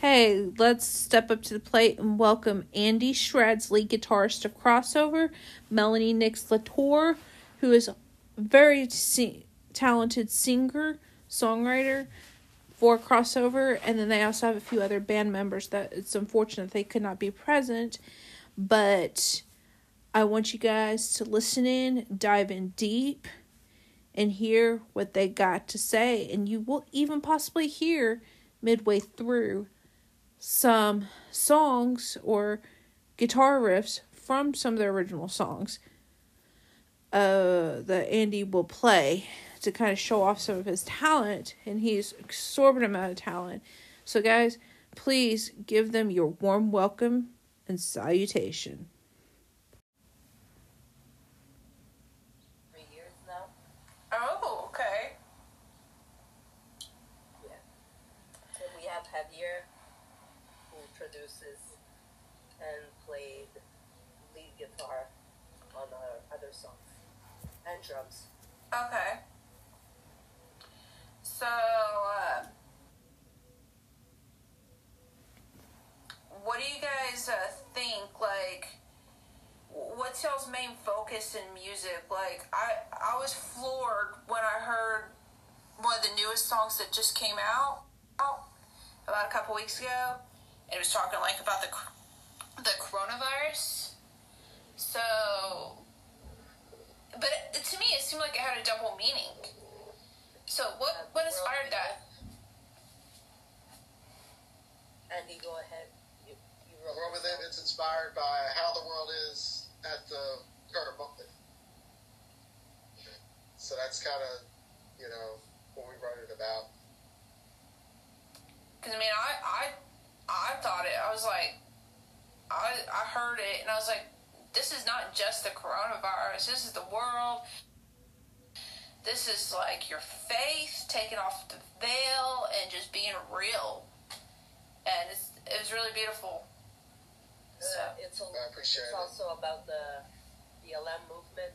Hey, let's step up to the plate and welcome Andy Shredz lead, guitarist of Krozover, Melanie Nyx Latour, who is a very talented singer, songwriter for Krozover, and then they also have a few other band members that it's unfortunate they could not be present, but I want you guys to listen in, dive in deep, and hear what they got to say, and you will even possibly hear midway through some songs or guitar riffs from some of the original songs uh, that Andy will play to kind of show off some of his talent, and he's exorbitant amount of talent. So, guys, please give them your warm welcome and salutation. Three years now. Oh, okay. Yeah. Then we have Javier, who produces and played lead guitar on our other songs Okay. So, uh, what do you guys uh, think? Like, what's y'all's main focus in music? Like, I I was floored when I heard one of the newest songs that just came out, out about a couple weeks ago. And it was talking like about the the coronavirus. So, but it, to me, it seemed like it had a double meaning. So, what what inspired that? Andy, go ahead. You, you wrote Well, with it, it's inspired by how the world is at the current moment. So that's kind of, you know, what we wrote it about. Because I mean, I I I thought it. I was like, I I heard it, and I was like, this is not just the coronavirus. This is the world. This is like your faith taking off the veil and just being real. And it's it was really beautiful. So Uh, it's, a, I appreciate it's it. also about the BLM movement,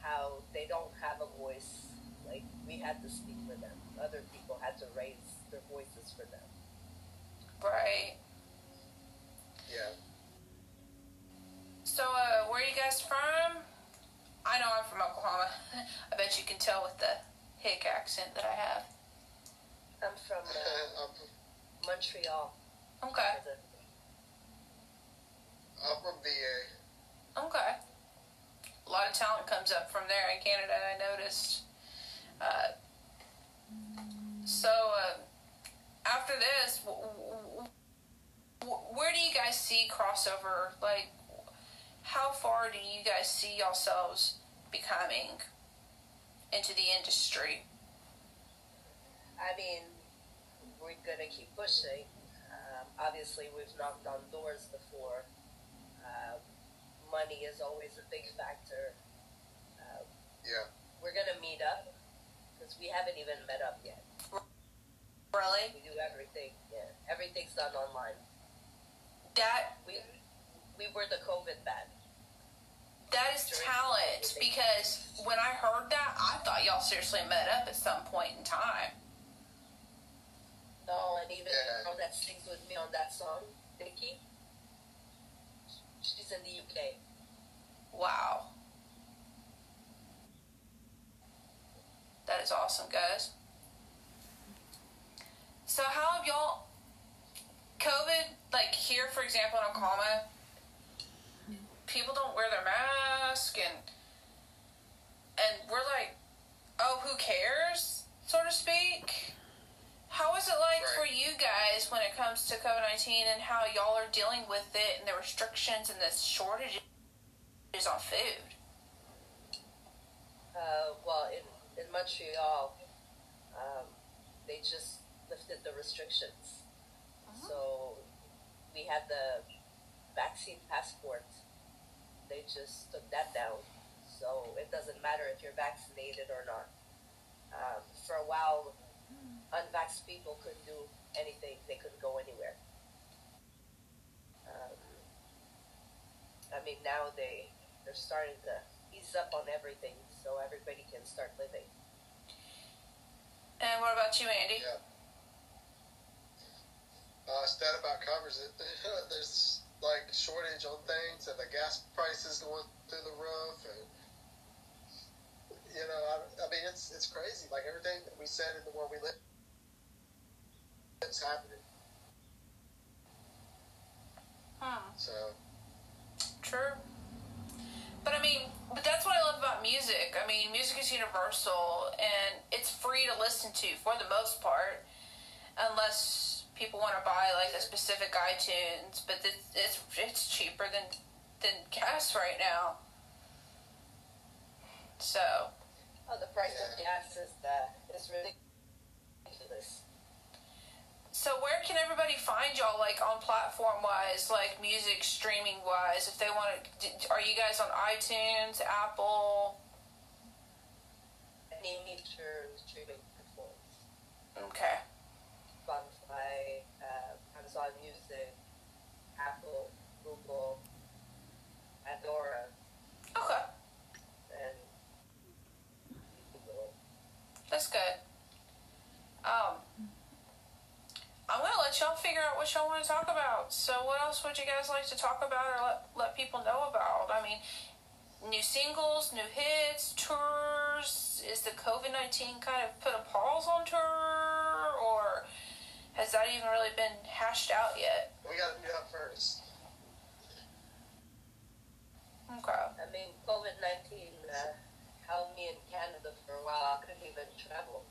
how they don't have a voice. Like, we had to speak for them. Other people had to raise their voices for them. right. Yeah. So uh, where are you guys from? I know I'm from Oklahoma. I bet you can tell with the hick accent that I have. I'm from uh, Montreal. Okay. I'm from VA. Okay. A lot of talent comes up from there in Canada, I noticed. Uh, so, uh, after this, w- w- w- where do you guys see Krozover? Like, how far do you guys see yourselves becoming into the industry? I mean, we're gonna keep pushing. Um, obviously, we've knocked on doors before. Um, money is always a big factor. Uh, Yeah. we're gonna meet up because we haven't even met up yet. Really? We do everything. Yeah, everything's done online. That We we were the COVID band. That is talent because when I heard that, I thought y'all seriously met up at some point in time. No, and even Yeah. the girl that sings with me on that song, Nicky, she's in the UK. Wow. That is awesome, guys. So, how have y'all, COVID, like here, for example, in Oklahoma, people don't wear their mask, and and we're like, oh, who cares, so to speak. How is it like for you guys when it comes to COVID nineteen, and how y'all are dealing with it, and the restrictions and the shortages on food? Uh, well, in, in Montreal, um, they just lifted the restrictions. So we had the vaccine passport. They just took that down. So it doesn't matter if you're vaccinated or not. Um, for a while, unvaxxed people couldn't do anything, they couldn't go anywhere. Um, I mean, now they, they're starting to ease up on everything so everybody can start living. And what about you, Andy? Yeah. my stat about covers, it, there's like shortage on things, and the gas prices going through the roof, and you know, I, I mean, it's it's crazy. Like everything that we said in the world we live, it's happening. Hmm. So True. But I mean, but that's what I love about music. I mean, music is universal and it's free to listen to for the most part, unless people want to buy like a specific iTunes. But it's it's, it's cheaper than than gas right now. So Oh, the price of gas is uh, is ridiculous. so where can everybody find y'all like on platform wise, like music streaming wise? If they want to, are you guys on iTunes, Apple? Any major streaming platforms, Okay. Spotify, uh, Amazon Music, Apple, Google, Pandora, Okay. and Google. That's good. Um, I'm gonna let y'all figure out what y'all want to talk about. So, what else would you guys like to talk about or let let people know about? I mean, new singles, new hits, tours. Is the COVID nineteen kind of put a pause on tour, or has that even really been hashed out yet? we got to do that first. Okay. I mean, COVID 19 uh, held me in Canada for a while. I couldn't even travel.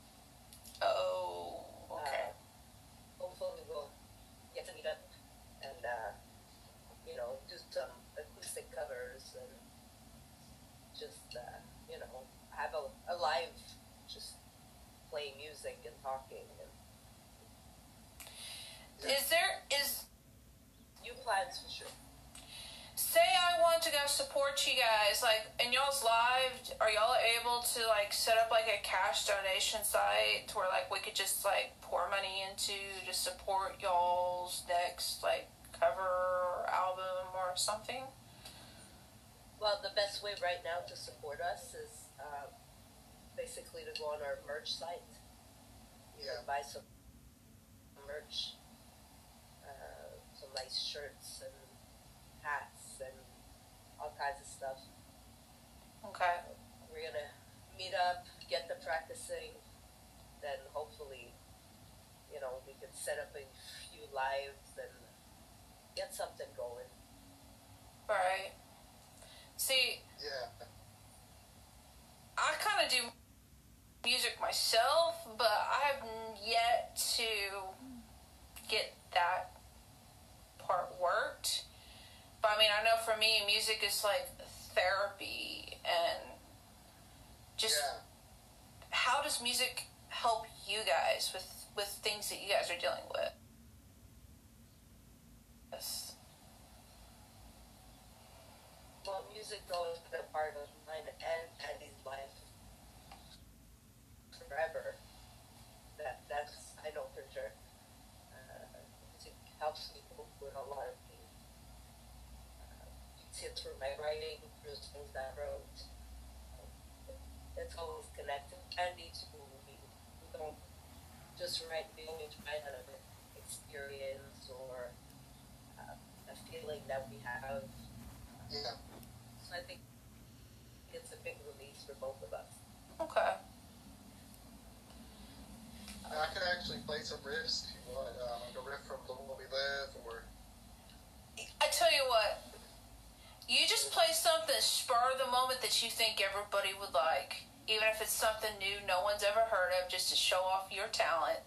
Oh. Okay. Uh, hopefully, we'll get to meet up and, uh, you know, do some acoustic covers and just, uh, you know, have a, a live, just play music and talking. And Is there is new plans for sure. say I want to go support you guys, like in y'all's live, are y'all able to like set up like a cash donation site to where like we could just like pour money into to support y'all's next like cover or album or something? Well, the best way right now to support us is uh, basically to go on our merch site. You Yeah. can buy some merch, some nice shirts and hats and all kinds of stuff. Okay. We're gonna meet up, get the practicing, then hopefully, you know, we can set up a few lives and get something going. Right. See, Yeah. I kind of do music myself, but I have yet to get that part worked. But I mean, I know for me, music is like therapy, and just Yeah. how does music help you guys with with things that you guys are dealing with? Yes. Well, music always been a part of mine and Andy's life forever. That that's I know for sure. Uh, music helps me a lot of things. Uh, you see it through my writing, through the things I wrote. It's always connected. Andy too. We, You don't just write. We only try out of an experience or uh, a feeling that we have. Yeah. So I think it's a big release for both of us. Okay. I could actually play some riffs if you want, uh, like a riff from The World We Live, or I tell you what, you just play something spur of the moment that you think everybody would like, even if it's something new no one's ever heard of, just to show off your talent.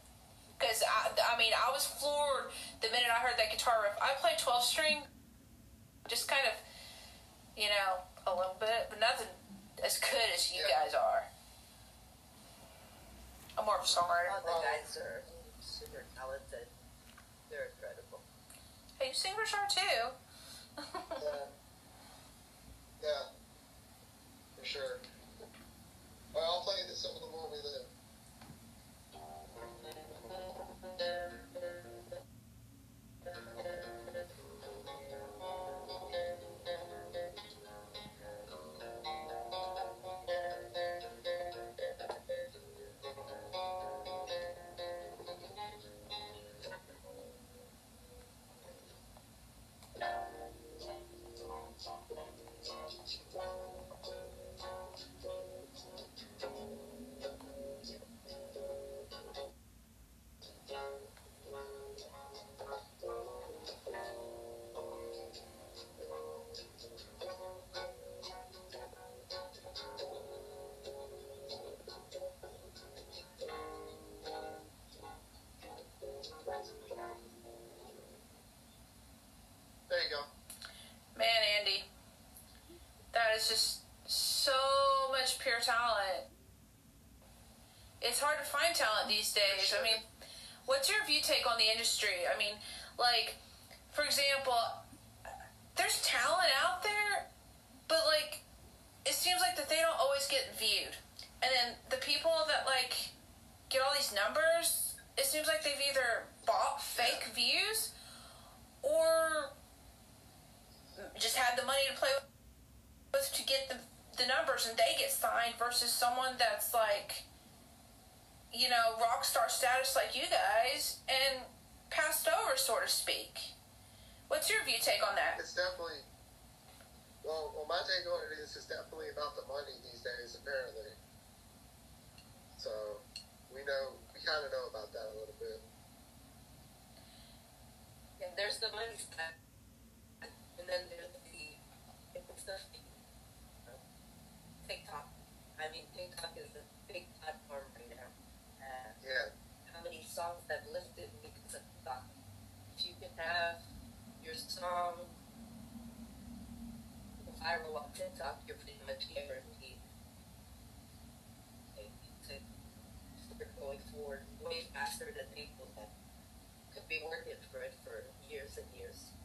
Because I, I mean, I was floored the minute I heard that guitar riff. I play twelve string, just kind of, you know, a little bit, but nothing as good as you Yeah. guys are. I'm more of a songwriter. The guys are super talented. They're incredible. Hey, you singers are too. yeah, yeah, for sure. Well, I'll play the- some of The World We Live. These days. I mean, what's your view take on the industry? I mean, like, for example, there's talent out there, but like, it seems like that they don't always get viewed. And then the people that like get all these numbers, it seems like they've either bought fake views or just had the money to play with to get the the numbers and they get signed versus someone that's like you know rock star status like you guys and passed over so to speak what's your view take on that It's definitely. Well, well, my take on it is it's definitely about the money these days, apparently. So we know, we kind of know about that a little bit. And there's the money side, and then there's the it's the uh, TikTok. I mean, TikTok is a big platform right now. Uh, Yeah, how many songs that lifted me to of TikTok? If you can have your song viral on TikTok, you're pretty much guaranteed to going forward way faster than people that could be working for it for years and years.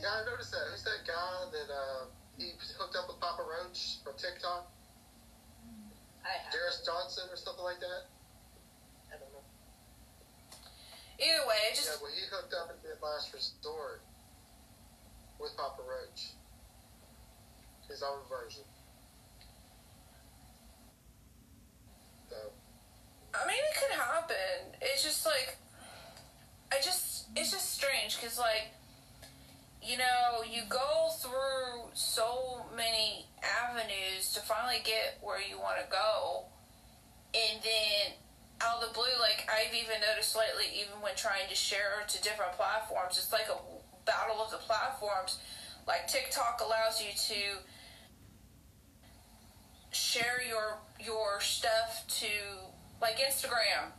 yeah, I noticed that. Who's that guy that uh, he hooked up with Papa Roach from TikTok? I. Jeris Johnson or something like that? I don't know. Either way it Yeah, well, he hooked up and did Last Resort with Papa Roach. His own version. So, I mean, it could happen. It's just like, I just, it's just strange because, like, you know, you go through so many avenues to finally get where you want to go, and then out of the blue, like, I've even noticed lately, even when trying to share to different platforms, it's like a battle of the platforms. Like, TikTok allows you to share your your stuff to like Instagram.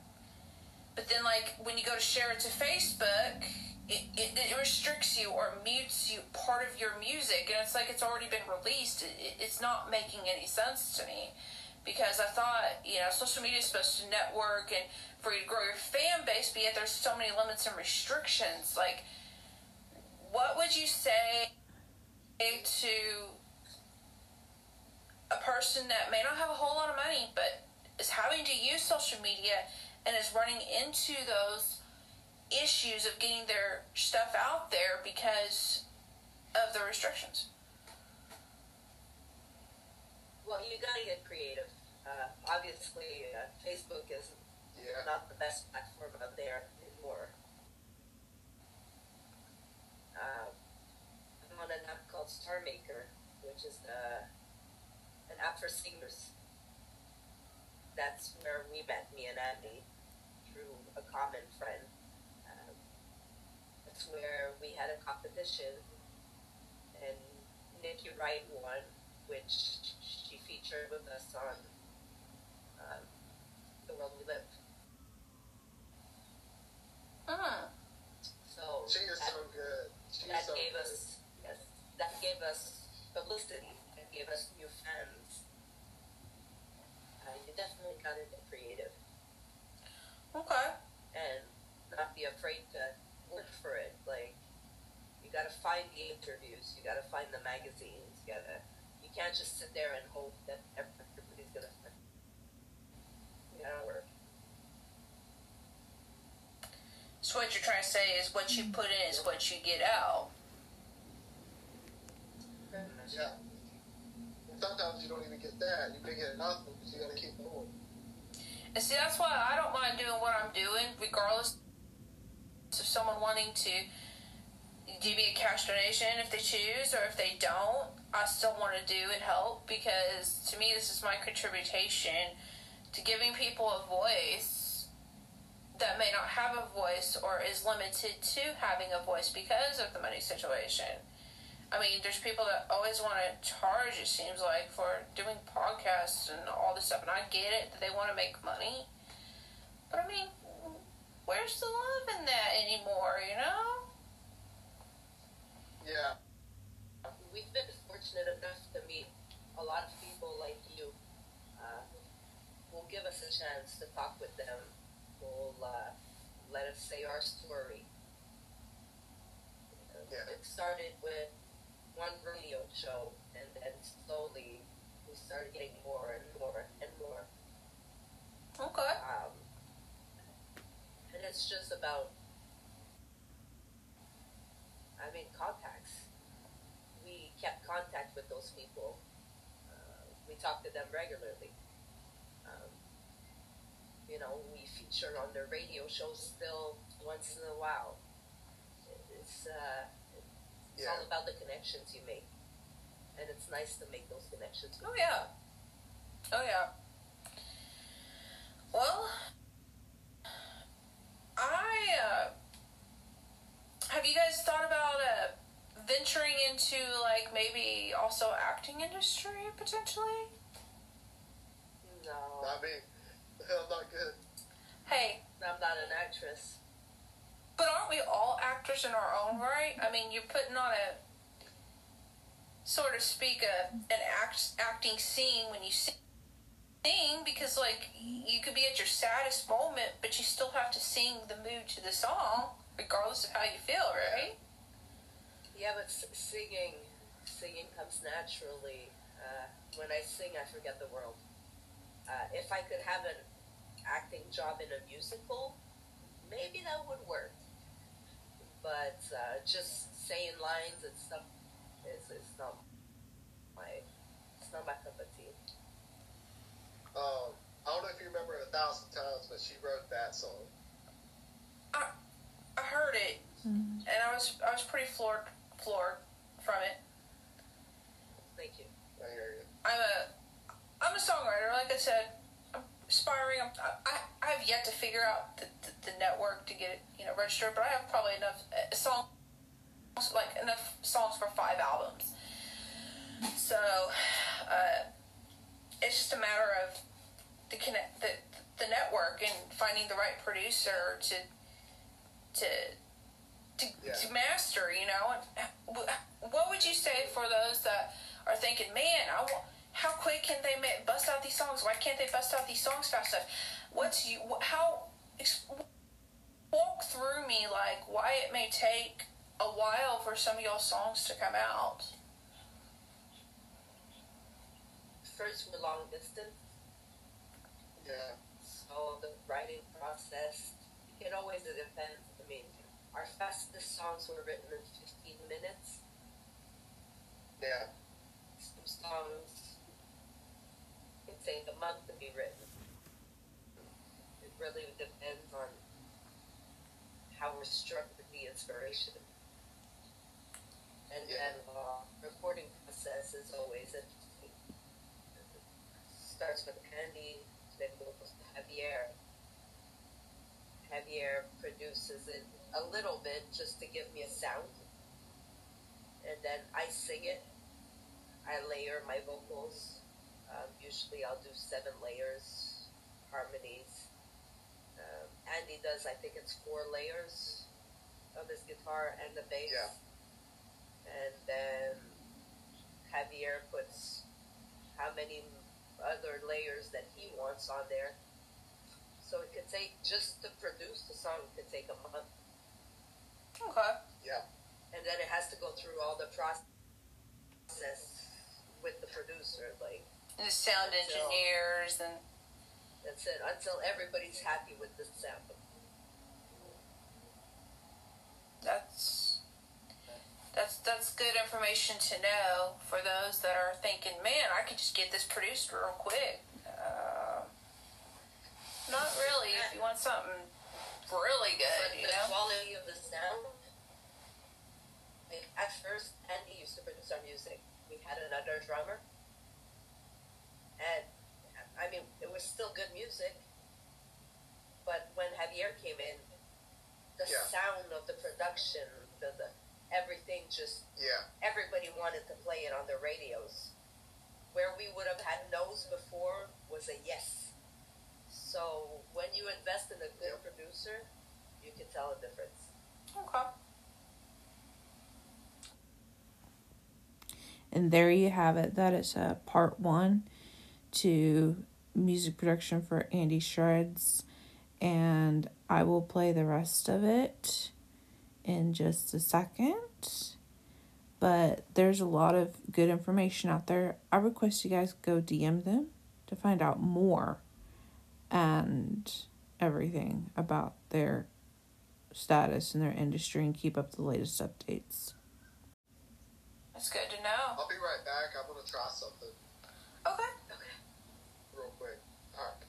But then like when you go to share it to Facebook, it, it, it restricts you or mutes you part of your music and it's like it's already been released. It, it- it's not making any sense to me. Because I thought, you know, social media is supposed to network and for you to grow your fan base, but yet there's so many limits and restrictions. Like, what would you say to a person that may not have a whole lot of money but is having to use social media and is running into those issues of getting their stuff out there because of the restrictions. Well, you gotta get creative. Uh, obviously, uh, Facebook is yeah. not the best platform out there anymore. Um, I'm on an app called Star Maker, which is uh, an app for singers. That's where we met, me and Andy, through a common friend. Um, that's where we had a competition, and Nicky Wright won, which she featured with us on The World We Live. Mm. So She is that- so good. She's that so gave good. us yes, that gave us publicity That gave us new fans. Uh, you definitely gotta get creative Okay. and not be afraid to look for it. Like you gotta find the interviews, you gotta find the magazines, you gotta you can't just sit there and hope that everybody's gonna you gotta work. So what you're trying to say is what you put in is what you get out. Mm-hmm. Yeah. And sometimes you don't even get that. You may get nothing, but you gotta keep going. And see, that's why I don't mind doing what I'm doing, regardless of someone wanting to give me a cash donation if they choose, or if they don't. I still want to do and help because to me, this is my contribution to giving people a voice that may not have a voice or is limited to having a voice because of the money situation. I mean, there's people that always want to charge, it seems like, for doing podcasts and all this stuff. And I get it that they want to make money. But I mean, where's the love in that anymore, you know? Yeah. We've been fortunate enough to meet a lot of people like you uh, who will give us a chance to talk with them, will uh, let us say our story. Yeah. It started with one radio show, and then slowly we started getting more and more and more. Okay. Um, and it's just about, I mean, contacts. We kept contact with those people. Uh, we talked to them regularly. You know, we feature on their radio shows still once in a while. It's, uh, it's all about the connections you make. And it's nice to make those connections. Oh yeah. Oh yeah. Well, I uh, have you guys thought about uh, venturing into like maybe also acting industry potentially? No, Not me. I'm not good. Hey, I'm not an actress. but aren't we all actors in our own right? I mean, you're putting on a sort of speak a an act acting scene when you sing because like you could be at your saddest moment, but you still have to sing the mood to the song regardless of how you feel, right? Yeah, but singing, singing comes naturally. Uh, when I sing, I forget the world. Uh, if I could have an acting job in a musical, maybe that would work. But uh, just saying lines and stuff is, is not my it's not my cup of tea. Um, I don't know if you remember it a thousand times, but she wrote that song. I heard it and I was I was pretty floored floored from it. Thank you. I hear you. I'm a I'm a songwriter. Like I said, I'm. I'm, I I have yet to figure out the, the, the network to get it you know registered, but I have probably enough uh, songs like enough songs for five albums. So uh, it's just a matter of the connect the the network and finding the right producer to to to, Yeah. to master. You know, and what would you say for those that are thinking, man, I want. How quick can they ma- bust out these songs? Why can't they bust out these songs fast enough? What's you? wh- How? ex- Walk through me like why it may take a while for some of y'all songs to come out. First, we're long distance. Yeah. So the writing process, it always depends. I mean, our fastest songs were written in 15 minutes. Yeah. Some songs take a month to be written. It really depends on how we're struck with the inspiration. And Yeah. then uh, recording process is always interesting. Starts with Andy, then goes to Javier. Javier produces it a little bit just to give me a sound. And then I sing it. I layer my vocals. Um, usually I'll do seven layers, harmonies. Um, Andy does, I think it's four layers of his guitar and the bass. Yeah. And then Javier puts how many other layers that he wants on there. So it could take, just to produce the song, it could take a month. Okay. Yeah. And then it has to go through all the process with the producer. Like, And the sound Until- engineers and that's it. Until everybody's happy with the sound. that's that's that's good information to know for those that are thinking, man, I could just get this produced real quick. Uh, not really. If you want something really But good, you the know. quality of the sound, like at first, Andy used to produce our music. We had another drummer, and I mean, it was still good music. But when Javier came in, the Yeah. sound of the production, the, the everything just Yeah. everybody wanted to play it on their radios. Where we would have had no's before was a yes. So when you invest in a good Yep. producer, you can tell a difference. Okay. And there you have it. That is uh, part one to music production for Andy Shredz, and I will play the rest of it in just a second. But there's a lot of good information out there. I request you guys go DM them to find out more and everything about their status in their industry and keep up the latest updates. That's good to know. I'll be right back. I'm gonna try something Okay. real quick. All right.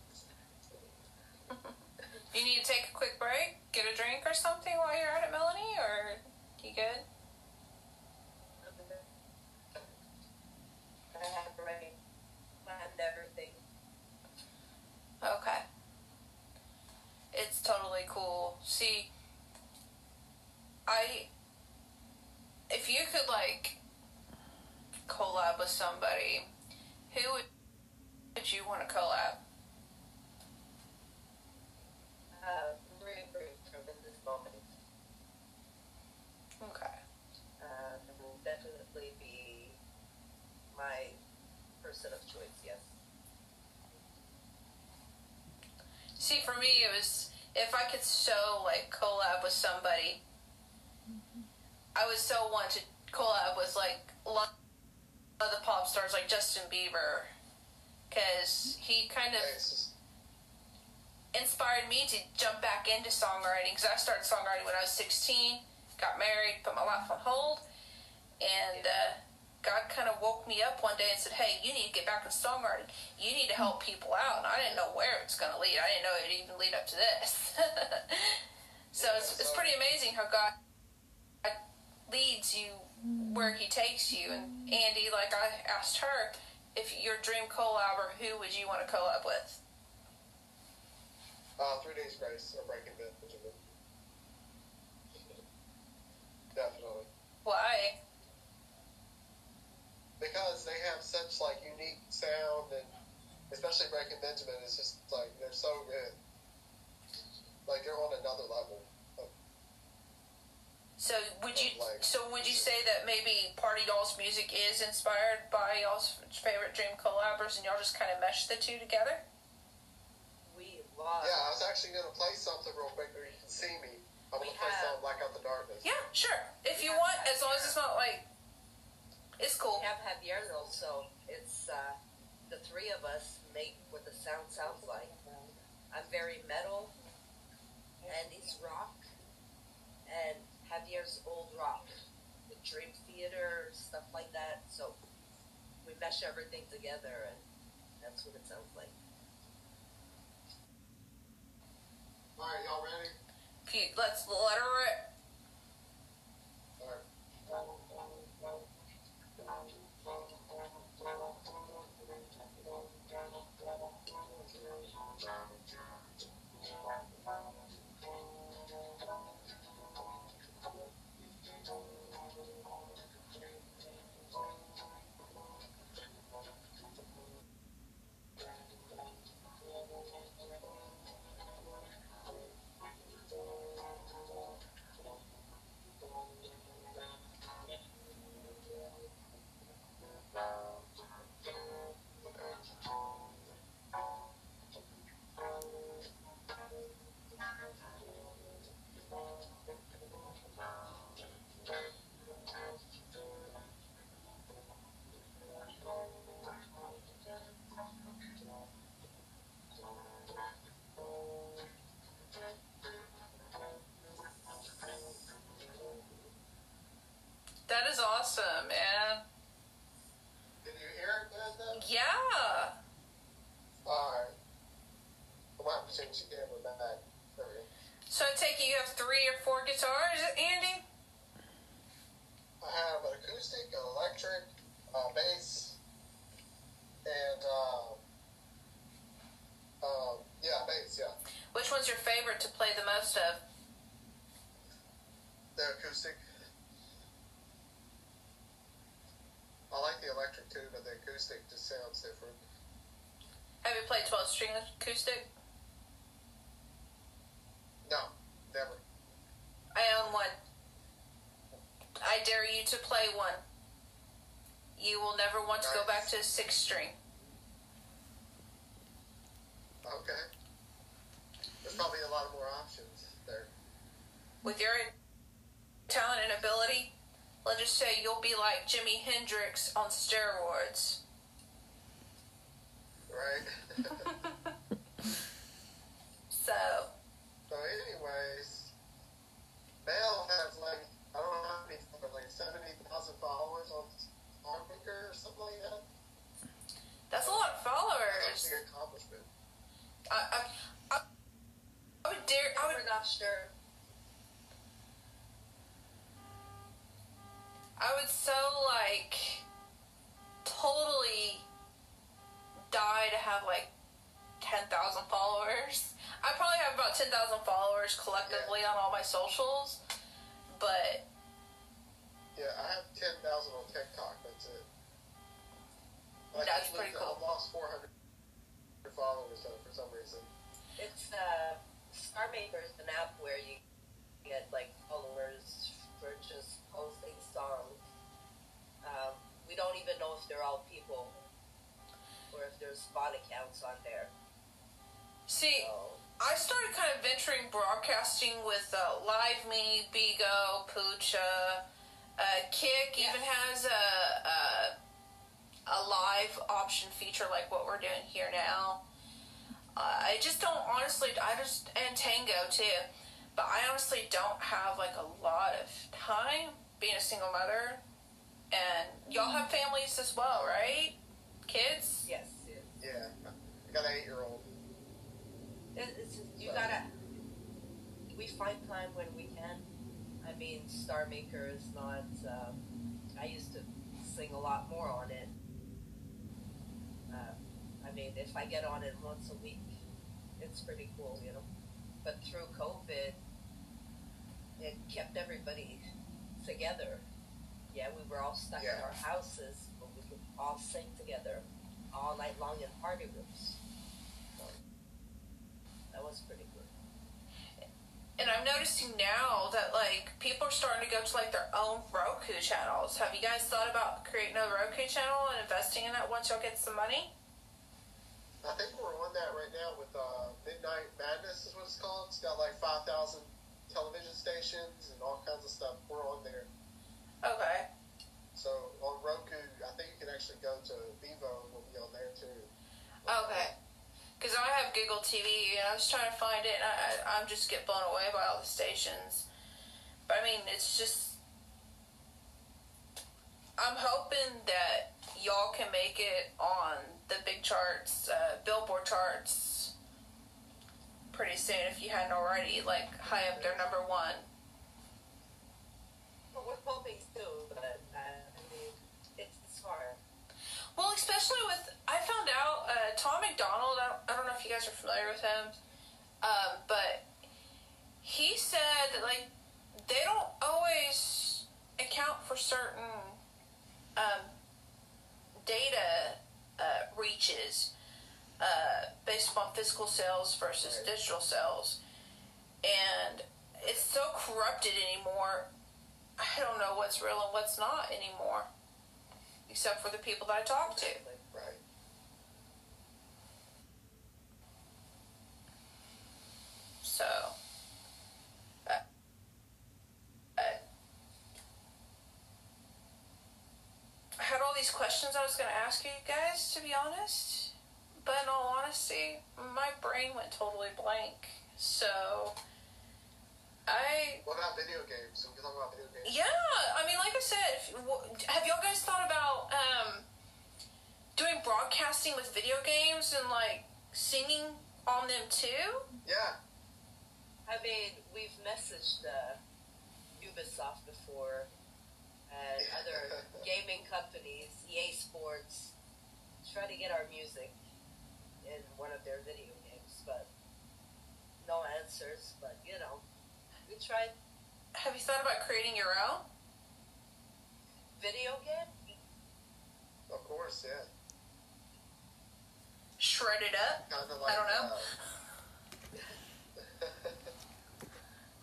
You need to take a quick break, get a drink or something while you're at it, Melanie, or you good? I have already planned everything. Okay. It's totally cool. See, I. If you could, like, collab with somebody, who would, would you want to collab? Uh, very, very tremendous moment. Okay. Uh, it will definitely be my person of choice, yes. See, for me, it was if I could so like collab with somebody, I would so want to collab with like a lot of the pop stars like Justin Bieber, because he kind of just- inspired me to jump back into songwriting. Because I started songwriting when I was 16, got married, put my life on hold, and uh, God kind of woke me up one day and said, "Hey, you need to get back in songwriting. You need to help people out." And I didn't know where it's going to lead. I didn't know it would even lead up to this. so it's, it's pretty amazing how God leads you where He takes you. And Andy, like I asked her, if your dream collab or who would you want to collab with? Uh, Three Days Grace or Breaking Benjamin. Definitely. Why? Because they have such like unique sound and especially Breaking Benjamin is just like they're so good. Like they're on another level. Of, So would you Like- so would you say that maybe Party Dolls music is inspired by y'all's favorite dream collabors and y'all just kind of mesh the two together? We yeah, I was actually gonna play something real quick where you can see me. I'm gonna play have- something Black Out the Darkness. Yeah, sure. If you want, as long as it's not like it's cool. We have Javier so It's uh, the three of us make what the sound sounds like. I'm very metal, Andy's rock, and Javier's old rock, the Dream Theater, stuff like that. So we mesh everything together, and that's what it sounds like. All right, y'all ready? Okay, Let's let her That is awesome, man. Did you hear it good? Yeah. All right. I might have to change the camera back. So I take it you have three or four guitars, Andy? I have an acoustic, an electric, uh, bass, and uh, um, yeah, bass. Yeah, Which one's your favorite to play the most of? the acoustic. I like the electric too, but the acoustic just sounds different. Have you played 12 string acoustic? No, never. I own one. I dare you to play one. You will never want to go back to six string. Okay. There's probably a lot more options there. With your talent and ability, let's just say you'll be like Jimi Hendrix on steroids. Right? So, so, anyways, Mel has like, I don't know how many, like 70,000 followers on Songmaker or something like that. that's a lot of That's followers. an accomplishment. I, I, I, I would dare. I would not sure. I would so like totally die to have like ten thousand followers. I probably have about ten thousand followers collectively on all my socials, but Yeah, I have 10,000 on TikTok. That's it. Like, That's I pretty cool. I lost 400 followers though, for some reason. It's uh, Star Maker is an app where you get like followers for just posting songs. Um, we don't even know if they're all people or if there's bot accounts on there. see, So I started kind of venturing broadcasting with uh, Live Me, Bigo, Poocha, uh, Kick Yes. even has a, a a live option feature like what we're doing here now. Uh, I just don't honestly. I just and Tango too, but I honestly don't have like a lot of time being a single mother, and y'all have families as well, right? Kids. yes, Yeah, I got an eight-year-old. it, it's you gotta. We find time when we can. I mean, Star Maker is not. Um, I used to sing a lot more on it. Uh, I mean, if I get on it once a week, it's pretty cool, you know. But through COVID, it kept everybody together. Yeah, we were all stuck in our houses, but we could all sing together all night long in party rooms. So that was pretty good. And I'm noticing now that like people are starting to go to like their own Roku channels. Have you guys thought about creating a Roku channel and investing in that once y'all get some money? I think we're on that right now with uh, Midnight Madness is what it's called. It's got like 5,000 television stations and all kinds of stuff. We're on there. Okay. So on Roku, I think you can actually go to Vivo and we'll be on there too. Okay. Because I have Google TV and I was trying to find it and I, I, I'm just get blown away by all the stations. But I mean, it's just. I'm hoping that y'all can make it on the big charts, uh, Billboard charts, pretty soon if you hadn't already, like high up there, number one. But we're hoping too, but uh, I mean, it's, it's hard. Well, especially with I found out uh, Tom McDonald. I don't, I don't know if you guys are familiar with him, um, but he said that like they don't always account for certain um, data uh, reaches uh, based upon physical sales versus digital sales, and it's so corrupted anymore. I don't know what's real and what's not anymore except for the people that I talk to. Right. So, uh, uh, I had all these questions I was going to ask you guys, to be honest. But in all honesty, my brain went totally blank. So, I What about video games? We can talk about video games. Yeah, I mean, like I said, if, wh- have y'all guys thought about um, doing broadcasting with video games and like singing on them too? Yeah. I mean, we've messaged uh, Ubisoft before and other gaming companies, EA Sports, try to get our music in one of their video games, but no answers. But you know, we tried Have you thought about creating your own? video game. Of course, yeah. Shred it up Kind of like. don't know. Uh,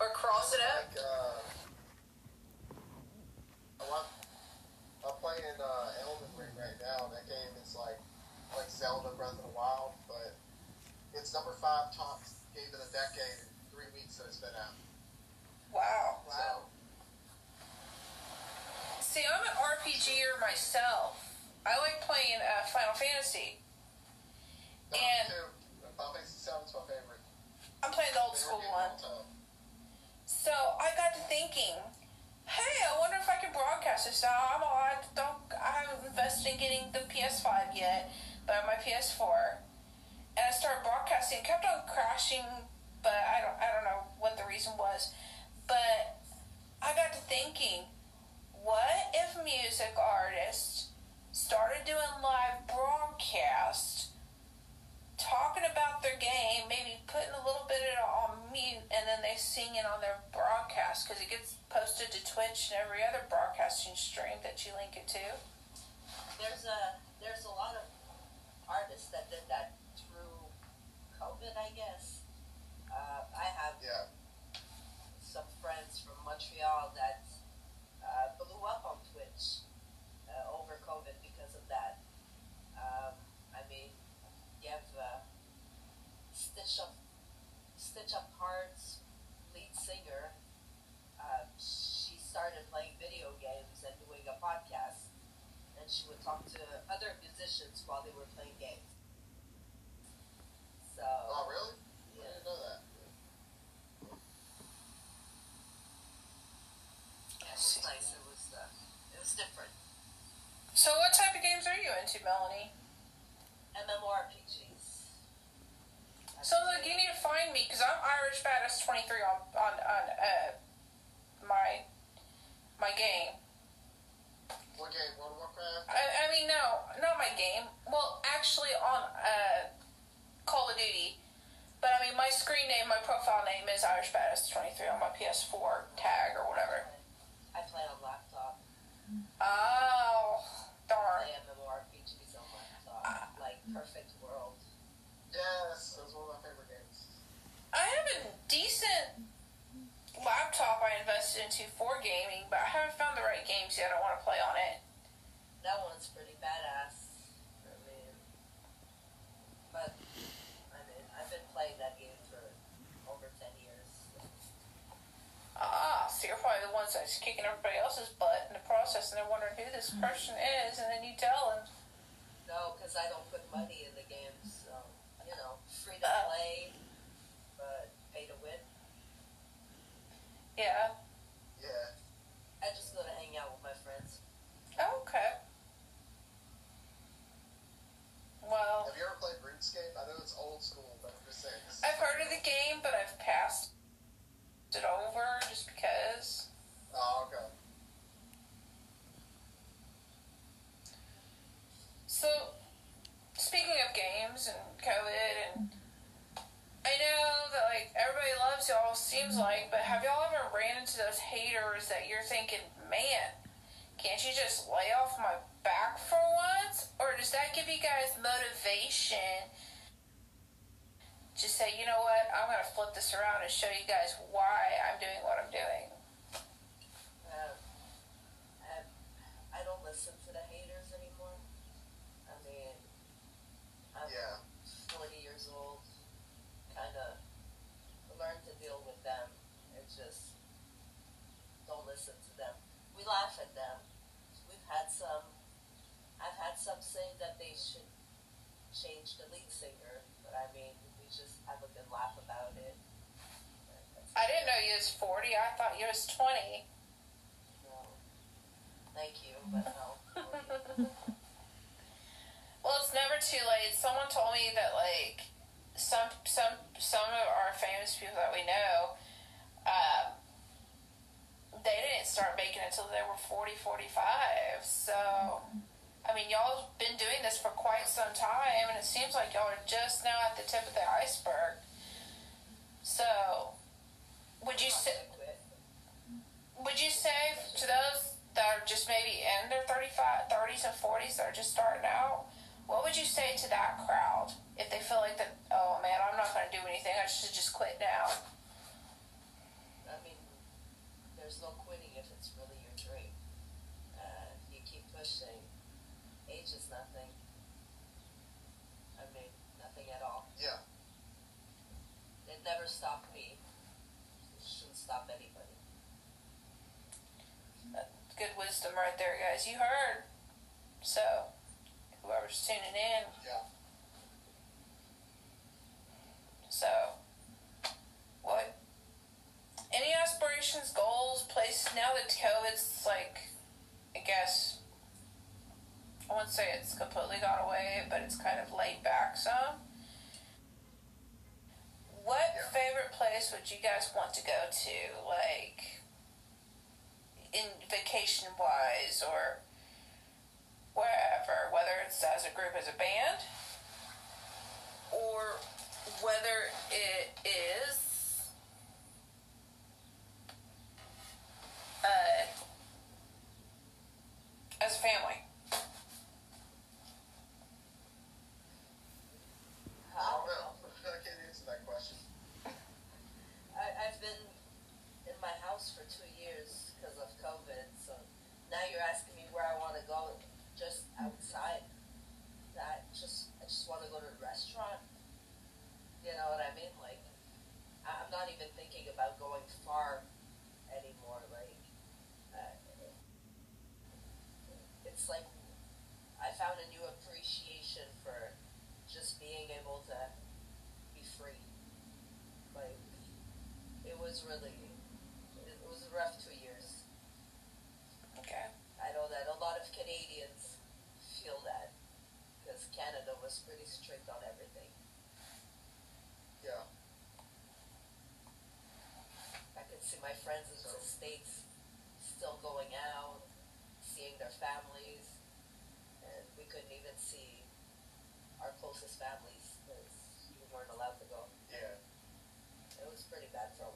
or cross it up? Like, uh, I'm, I'm playing uh, Elden Ring right now. That game is like like Zelda Breath of the Wild, but it's number five top game of the decade in three weeks that it's been out. Wow. So, See, I'm an RPGer myself. I like playing uh, Final Fantasy. And- Final Fantasy VII's my favorite. I'm playing the old school one. So I got to thinking, hey, I wonder if I can broadcast this. Now I'm all, I don't, I haven't invested in getting the PS5 yet, but I my PS4, and I started broadcasting. It kept on crashing, but I don't, I don't know what the reason was. But I got to thinking, what if music artists started doing live broadcasts? talking about their game, maybe putting a little bit of it on mute, and then they sing it on their broadcast because it gets posted to Twitch and every other broadcasting stream that you link it to. There's a there's a lot of artists that did that through COVID, I guess. Uh, I have Yeah. some friends from Montreal that uh, blew up on Twitch uh, over COVID because of that. Um, I mean, you have uh, Stitch Up, Stitched Up Heart's lead singer. Uh, she started playing video games and doing a podcast, and she would talk to other musicians while they were playing games. So. Oh, really? I Yeah. didn't know that. It was nice. It was uh, it was different. So, what type of games are you into, Melanie? MMORPGs. So, look, you need to find me because I'm Irish Badass 23 on on on uh, my my game. What game? World of Warcraft? I, I mean, no, not my game. Well, actually, on uh, Call of Duty. But I mean, my screen name, my profile name is Irish Badass 23 on my PS4 tag or whatever. I play on laptop. Oh, darn. I darn. play MMORPGs on laptop, like Perfect World. Yes, that was one of my favorite games. I have a decent laptop I invested into for gaming, but I haven't found the right games yet I want to play on it. That one's pretty badass. I mean, but I mean, I've been playing that game for over ten years. Ah, so you're probably the ones that's kicking everybody else's butt in the process, and they're wondering who this person is, and then you tell them. No, because I don't put money in the games. So you know, free to Uh. play, but pay to win. Yeah. Yeah. I just go to hang out with my friends. Oh, okay. Well, Have you ever played RuneScape? I know it's old school, but I'm just saying. I've heard of the game, but I've passed it over just because. Oh, okay. So, speaking of games and COVID, and I know that like everybody loves y'all, seems like, but have y'all ever ran into those haters that you're thinking, man, can't you just lay off my back for once? Or does that give you guys motivation? Just say, you know what, I'm gonna flip this around and show you guys why I'm doing what I'm doing. Um, I, I don't listen to the haters anymore. I mean, I'm Yeah. 40 years old, kind of learned to deal with them and just don't listen to them. We laugh at them. We've had some, I've had some say that they should change the lead singer, but I mean, we just have a good laugh about it. I didn't know you was 40, I thought you was 20. No. Thank you, but no. Well, it's never too late. Someone told me that like some some some of our famous people that we know, um, they didn't start making it until they were 40, 45. So, I mean, y'all have been doing this for quite some time, and it seems like y'all are just now at the tip of the iceberg. So, would you say? Would you say to those that are just maybe in their 35, 30s and 40s that are just starting out, what would you say to that crowd if they feel like that, oh man, I'm not going to do anything, I should just quit now? I mean, there's no quitting if it's really your dream. Uh, you keep pushing. Age is nothing. I mean, nothing at all. Yeah. Never stopped me. It shouldn't stop anybody. Uh, good wisdom right there, guys. You heard. So, whoever's tuning in, Yeah. So, what? Any aspirations, goals, places now that COVID's like, I guess, I wouldn't say it's completely gone away, but it's kind of laid back some. What Yeah. favorite place would you guys want to go to? Like, in vacation wise or wherever, whether it's as a group, as a band, or whether it is uh, as a family. I don't know. I can't answer that question. I, I've been in my house for two years because of COVID. So now you're asking me where I want to go, just outside. I just I just want to go to a restaurant. You know what I mean? Like I- I'm not even thinking about going far anymore. Like uh, it's like I found a new appreciation for just being able to be free. Like it was really it was a rough two years. Okay. I know that a lot of Canadians feel that because Canada was pretty strict on everything. Yeah. I could see my friends in the states still going out, seeing their families, and we couldn't even see our closest families because we weren't allowed to go. Yeah. It was pretty bad for a while.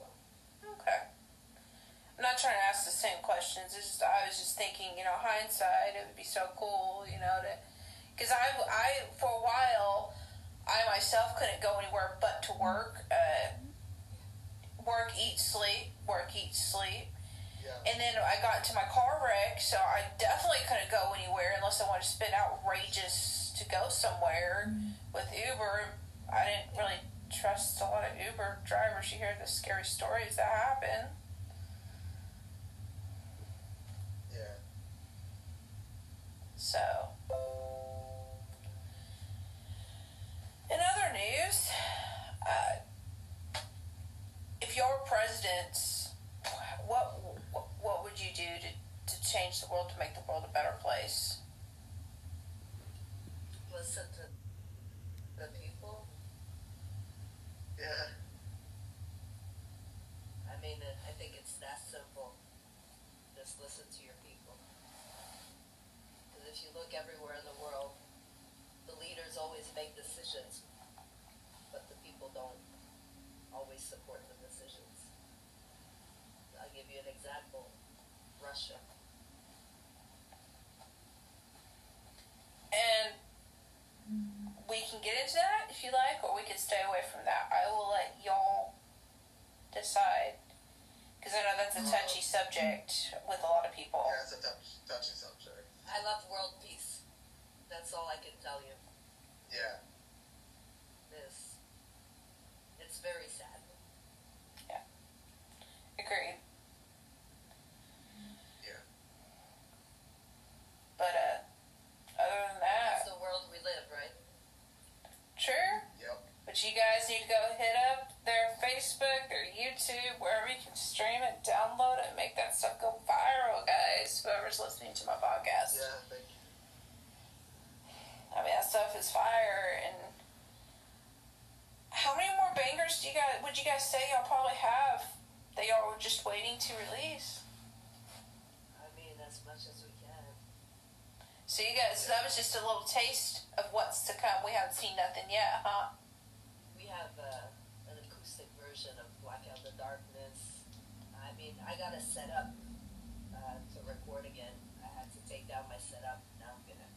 I'm not trying to ask the same questions. It's just I was just thinking, you know, hindsight, it would be so cool, you know, to because I, I for a while, I myself couldn't go anywhere but to work. Uh, work, eat, sleep. Work, eat, sleep. Yeah. And then I got into my car wreck, so I definitely couldn't go anywhere unless I wanted to spend outrageous to go somewhere with Uber. I didn't really trust a lot of Uber drivers. You hear the scary stories that happen. Yeah. So, in other news, uh, if you were president, what, what what would you do to, to change the world to make the world a better place? Listen to the people. Yeah. I mean, it, I think it's that simple. Just listen to your people. Because if you look everywhere in the world, the leaders always make decisions, but the people don't always support the decisions. I'll give you an example Russia. And we can get into that if you like, or we could stay away from that. I will let y'all decide. Because I know that's a touchy subject with a lot of people. Yeah, it's a touch, touchy subject. I love world peace. That's all I can tell you. Yeah. This, it's very sad. Agreed. Yeah. But uh, other than That's that, the world we live, right? sure. Yep. But you guys need to go hit up their Facebook, their YouTube, wherever you can stream it, download it, and make that stuff go viral, guys. Whoever's listening to my podcast. Yeah. Thank you. I mean, that stuff is fire. And how many more bangers do you guys? Would you guys say y'all probably have that y'all were just waiting to release? I mean, as much as we can. So you guys, that was just a little taste of what's to come. We haven't seen nothing yet, huh? We have uh, an acoustic version of Blackout the Darkness. I mean, I got to set up uh, to record again. I had to take down my setup. Now I'm gonna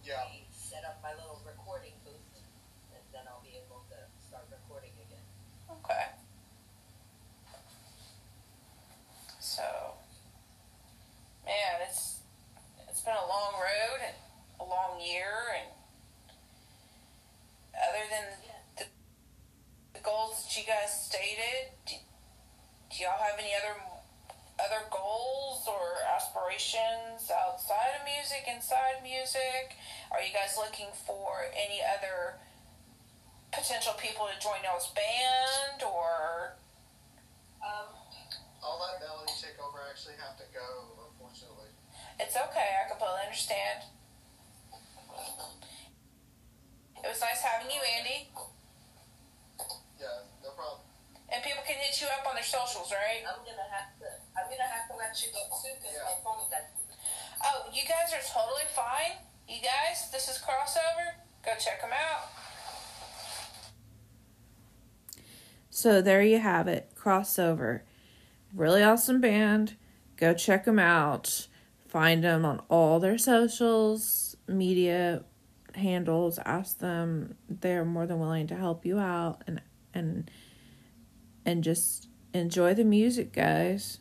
Yeah. set up my little recording booth, and then I'll be able to start recording again. Okay. So, man, it's it's been a long road and a long year, and other than the, the goals that you guys stated, do, do y'all have any other other goals or aspirations outside of music, inside music? Are you guys looking for any other potential people to join y'all's band or Um, I'll let Melanie take over. I actually have to go, unfortunately. it's okay, I completely understand. It was nice having you, Andy. Yeah, no problem. And people can hit you up on their socials, right? I'm gonna have to. I'm gonna have to let you go too because Yeah. my phone is dead. Oh, you guys are totally fine. You guys, this is Krozover. Go check them out. So there you have it, Krozover. Really awesome band. Go check them out. Find them on all their socials, media handles. Ask them. They're more than willing to help you out and and and just enjoy the music, guys.